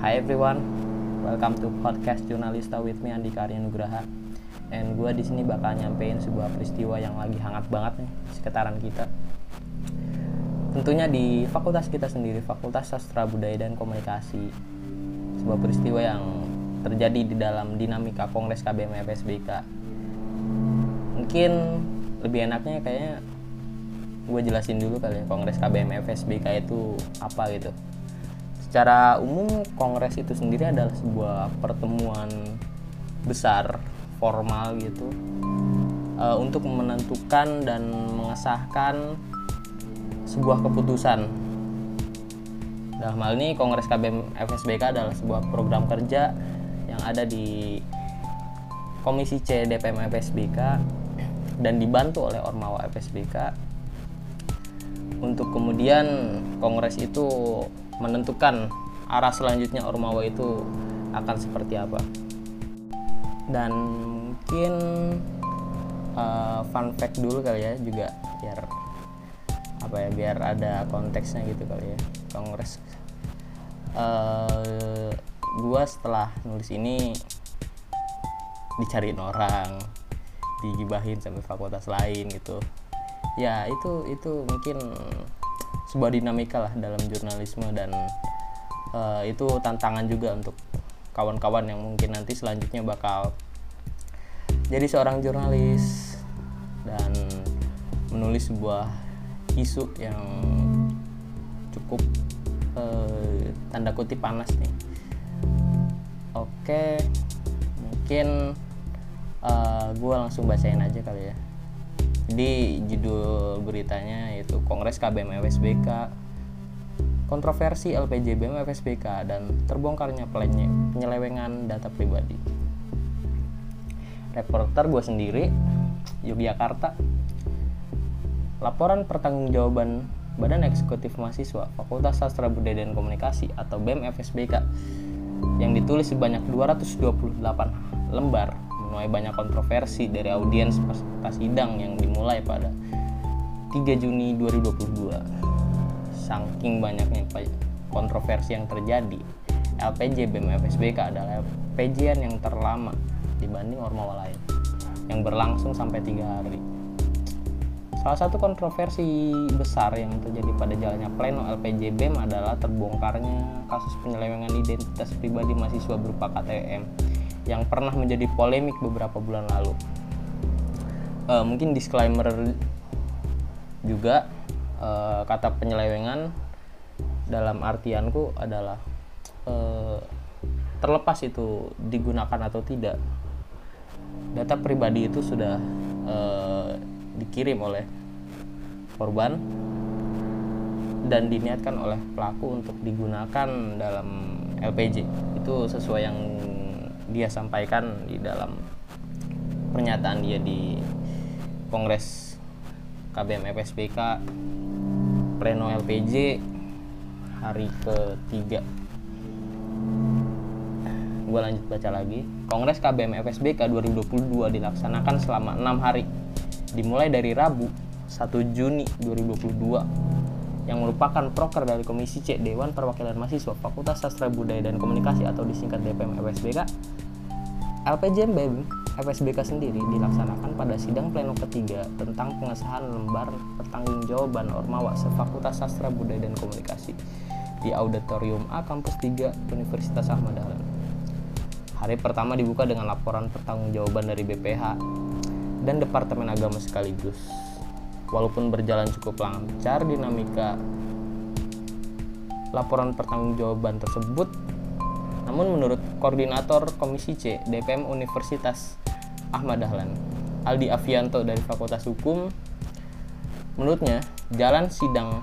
Hi everyone, welcome to podcast Jurnalista with me Andika Arya Nugraha. And gue di sini bakal nyampein sebuah peristiwa yang lagi hangat banget nih sekitaran kita. Tentunya di fakultas kita sendiri, Fakultas Sastra Budaya dan Komunikasi. Sebuah peristiwa yang terjadi di dalam dinamika Kongres KBM FSBK. Mungkin lebih enaknya kayaknya gue jelasin dulu kali ya Kongres KBM FSBK itu apa gitu secara umum kongres itu sendiri adalah sebuah pertemuan besar formal gitu. Uh, untuk menentukan dan mengesahkan sebuah keputusan. Dalam hal ini kongres KBM FSBK adalah sebuah program kerja yang ada di Komisi C DPM FSBK dan dibantu oleh Ormawa FSBK untuk kemudian kongres itu menentukan arah selanjutnya Ormawa itu akan seperti apa. Dan mungkin uh, fun fact dulu kali ya juga biar apa ya biar ada konteksnya gitu kali ya kongres. Uh, gua setelah nulis ini dicariin orang, digibahin sampai fakultas lain gitu. Ya itu itu mungkin sebuah dinamika lah dalam jurnalisme dan uh, itu tantangan juga untuk kawan-kawan yang mungkin nanti selanjutnya bakal jadi seorang jurnalis dan menulis sebuah isu yang cukup uh, tanda kutip panas nih. Oke, mungkin uh, gue langsung bacain aja kali ya. Jadi judul beritanya yaitu Kongres KBM FSBK kontroversi LPJBM FSBK dan terbongkarnya penyelewengan data pribadi. Reporter gue sendiri, Yogyakarta. Laporan pertanggungjawaban Badan Eksekutif Mahasiswa Fakultas Sastra Budaya dan Komunikasi atau BEM FSBK yang ditulis sebanyak 228 lembar menuai banyak kontroversi dari audiens peserta sidang yang dimulai pada 3 Juni 2022. Saking banyaknya kontroversi yang terjadi, LPJ BEM FSBK adalah LPJan yang terlama dibanding ormawa lain yang berlangsung sampai tiga hari. Salah satu kontroversi besar yang terjadi pada jalannya pleno LPJ BEM adalah terbongkarnya kasus penyelewengan identitas pribadi mahasiswa berupa KTM yang pernah menjadi polemik beberapa bulan lalu. Uh, mungkin disclaimer juga uh, kata penyelewengan dalam artianku adalah uh, terlepas itu digunakan atau tidak data pribadi itu sudah uh, dikirim oleh korban dan diniatkan oleh pelaku untuk digunakan dalam LPG itu sesuai yang dia sampaikan di dalam pernyataan dia di Kongres KBM FSBK Pleno LPJ hari ketiga. Gue lanjut baca lagi. Kongres KBM FSBK 2022 dilaksanakan selama enam hari dimulai dari Rabu 1 Juni 2022 yang merupakan proker dari Komisi C Dewan Perwakilan Mahasiswa Fakultas Sastra Budaya dan Komunikasi atau disingkat DPM FSBK LPJM BEM FSBK sendiri dilaksanakan pada sidang pleno ketiga tentang pengesahan lembar pertanggungjawaban Ormawa sefakultas Sastra Budaya dan Komunikasi di Auditorium A Kampus 3 Universitas Ahmad Dahlan. Hari pertama dibuka dengan laporan pertanggungjawaban dari BPH dan Departemen Agama sekaligus. Walaupun berjalan cukup lancar dinamika laporan pertanggungjawaban tersebut namun menurut koordinator Komisi C DPM Universitas Ahmad Dahlan, Aldi Avianto dari Fakultas Hukum, menurutnya jalan sidang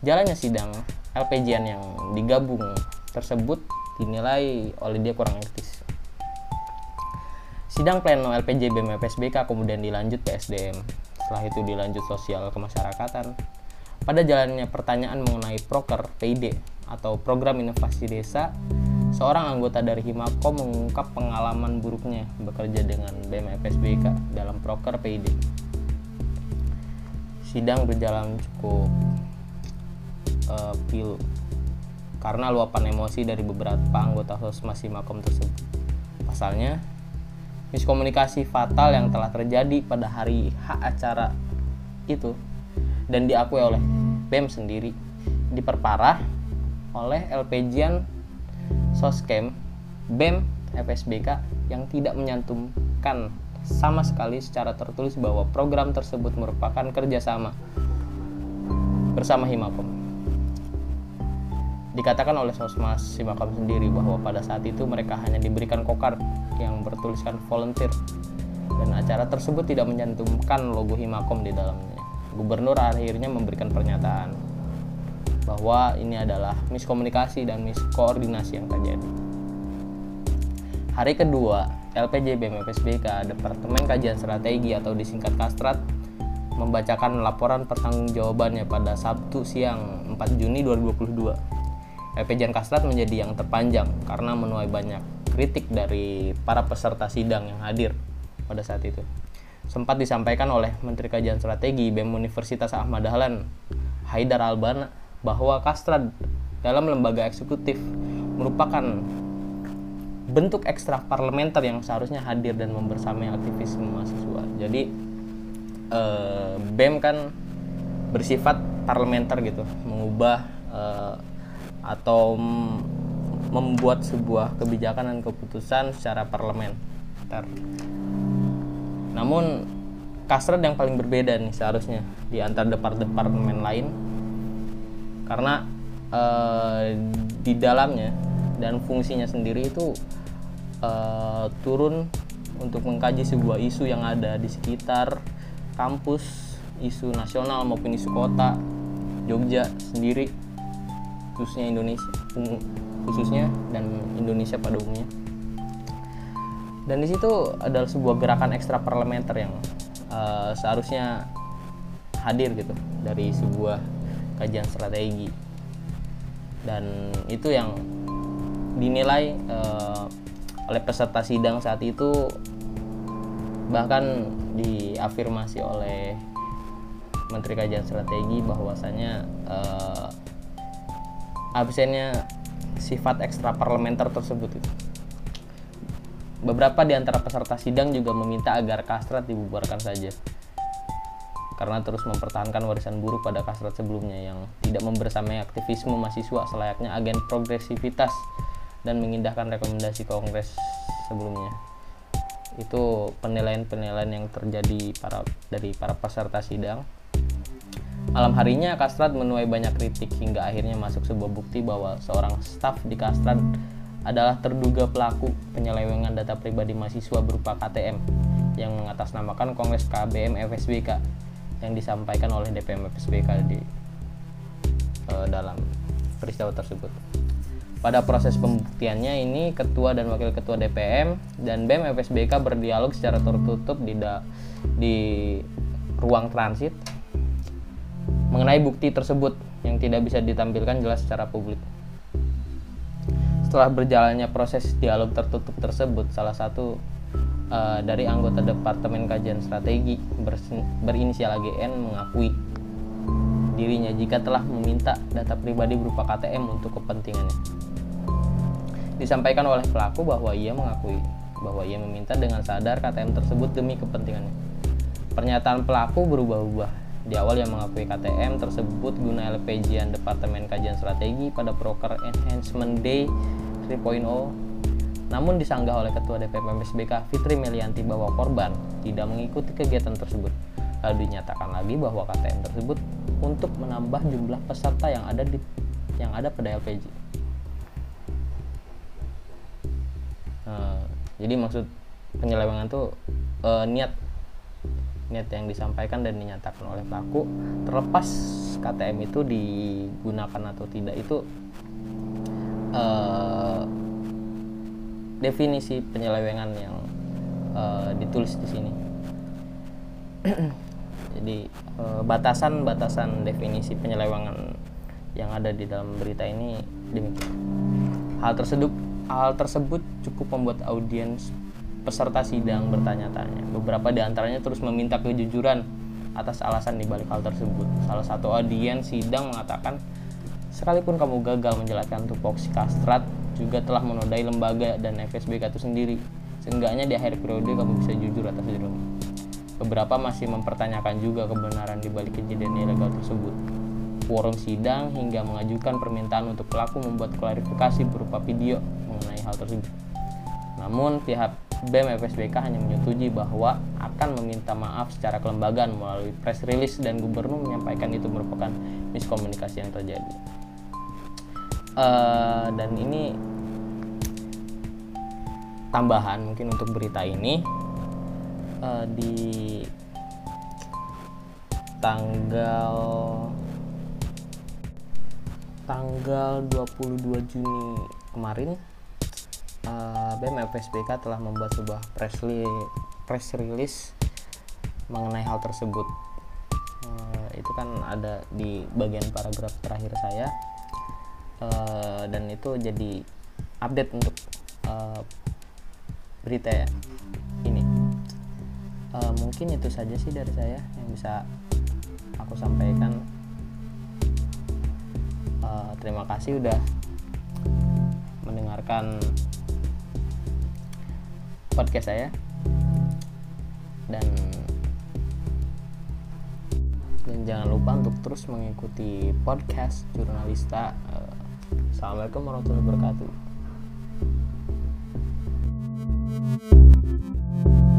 jalannya sidang LPJan yang digabung tersebut dinilai oleh dia kurang etis. Sidang pleno LPJ BEM FSBK kemudian dilanjut PSDM. Setelah itu dilanjut sosial kemasyarakatan. Pada jalannya pertanyaan mengenai proker PID atau program inovasi desa Seorang anggota dari Himako mengungkap pengalaman buruknya bekerja dengan BEM FSBK dalam proker PID. Sidang berjalan cukup uh, pilu karena luapan emosi dari beberapa anggota Hosmas Himakom tersebut. Pasalnya, miskomunikasi fatal yang telah terjadi pada hari H acara itu dan diakui oleh BEM sendiri diperparah oleh LPGan Soskem BEM FSBK yang tidak menyantumkan sama sekali secara tertulis bahwa program tersebut merupakan kerjasama bersama Himakom Dikatakan oleh Sosmas Simakam sendiri bahwa pada saat itu mereka hanya diberikan kokar yang bertuliskan volunteer. Dan acara tersebut tidak menyantumkan logo Himakom di dalamnya. Gubernur akhirnya memberikan pernyataan bahwa ini adalah miskomunikasi dan miskoordinasi yang terjadi. Hari kedua, LPJ BMFSBK Departemen Kajian Strategi atau disingkat Kastrat membacakan laporan pertanggungjawabannya pada Sabtu siang 4 Juni 2022 Pejan Kastrat menjadi yang terpanjang karena menuai banyak kritik dari para peserta sidang yang hadir pada saat itu. Sempat disampaikan oleh Menteri Kajian Strategi BEM Universitas Ahmad Dahlan, Haidar Albana, bahwa Kastrat dalam lembaga eksekutif merupakan bentuk ekstra parlementer yang seharusnya hadir dan membersamai aktivisme mahasiswa. Jadi eh, BEM kan bersifat parlementer gitu, mengubah eh, atau membuat sebuah kebijakan dan keputusan secara parlementer. Namun kasrat yang paling berbeda nih seharusnya di antar departemen lain karena uh, di dalamnya dan fungsinya sendiri itu uh, turun untuk mengkaji sebuah isu yang ada di sekitar kampus, isu nasional maupun isu kota Jogja sendiri khususnya Indonesia khususnya dan Indonesia pada umumnya. Dan di situ adalah sebuah gerakan ekstra parlementer yang uh, seharusnya hadir gitu dari sebuah kajian strategi dan itu yang dinilai uh, oleh peserta sidang saat itu bahkan diafirmasi oleh Menteri Kajian Strategi bahwasanya uh, absennya sifat ekstra parlementer tersebut itu. Beberapa di antara peserta sidang juga meminta agar kastrat dibubarkan saja karena terus mempertahankan warisan buruk pada kastrat sebelumnya yang tidak membersamai aktivisme mahasiswa selayaknya agen progresivitas dan mengindahkan rekomendasi kongres sebelumnya. Itu penilaian-penilaian yang terjadi para dari para peserta sidang Malam harinya Kastrat menuai banyak kritik hingga akhirnya masuk sebuah bukti bahwa seorang staf di Kastrat adalah terduga pelaku penyelewengan data pribadi mahasiswa berupa KTM yang mengatasnamakan Kongres KBM FSBK yang disampaikan oleh DPM FSBK di uh, dalam peristiwa tersebut. Pada proses pembuktiannya ini ketua dan wakil ketua DPM dan BEM FSBK berdialog secara tertutup di da, di ruang transit mengenai bukti tersebut yang tidak bisa ditampilkan jelas secara publik. Setelah berjalannya proses dialog tertutup tersebut, salah satu uh, dari anggota Departemen Kajian Strategi berinisial AGN mengakui dirinya jika telah meminta data pribadi berupa KTM untuk kepentingannya. Disampaikan oleh pelaku bahwa ia mengakui bahwa ia meminta dengan sadar KTM tersebut demi kepentingannya. Pernyataan pelaku berubah-ubah di awal yang mengakui KTM tersebut guna LPGan Departemen Kajian Strategi pada Proker Enhancement Day 3.0 namun disanggah oleh Ketua DPP MSBK Fitri Melianti bahwa korban tidak mengikuti kegiatan tersebut. Lalu dinyatakan lagi bahwa KTM tersebut untuk menambah jumlah peserta yang ada di yang ada pada LPG. Nah, jadi maksud penyelewengan tuh uh, niat niat yang disampaikan dan dinyatakan oleh pelaku terlepas KTM itu digunakan atau tidak itu uh, definisi penyelewengan yang uh, ditulis di sini jadi uh, batasan-batasan definisi penyelewengan yang ada di dalam berita ini demikian hal tersebut hal tersebut cukup membuat audiens peserta sidang bertanya-tanya. Beberapa di antaranya terus meminta kejujuran atas alasan di balik hal tersebut. Salah satu audiens sidang mengatakan sekalipun kamu gagal menjelaskan tupoksi kastrat juga telah menodai lembaga dan FSBK itu sendiri. Seenggaknya di akhir periode kamu bisa jujur atas dirimu beberapa masih mempertanyakan juga kebenaran di balik kejadian ilegal tersebut. Forum sidang hingga mengajukan permintaan untuk pelaku membuat klarifikasi berupa video mengenai hal tersebut. Namun pihak BEM FSBK hanya menyetujui bahwa akan meminta maaf secara kelembagaan melalui press release dan gubernur menyampaikan itu merupakan miskomunikasi yang terjadi. Uh, dan ini tambahan mungkin untuk berita ini uh, di tanggal tanggal 22 Juni kemarin uh, BEM FSBK telah membuat sebuah press, press release mengenai hal tersebut. Uh, itu kan ada di bagian paragraf terakhir saya. Uh, dan itu jadi update untuk uh, berita ya. Ini. Uh, mungkin itu saja sih dari saya yang bisa aku sampaikan. Uh, terima kasih udah mendengarkan podcast saya. Dan dan jangan lupa untuk terus mengikuti podcast jurnalista. Eh, assalamualaikum warahmatullahi wabarakatuh Música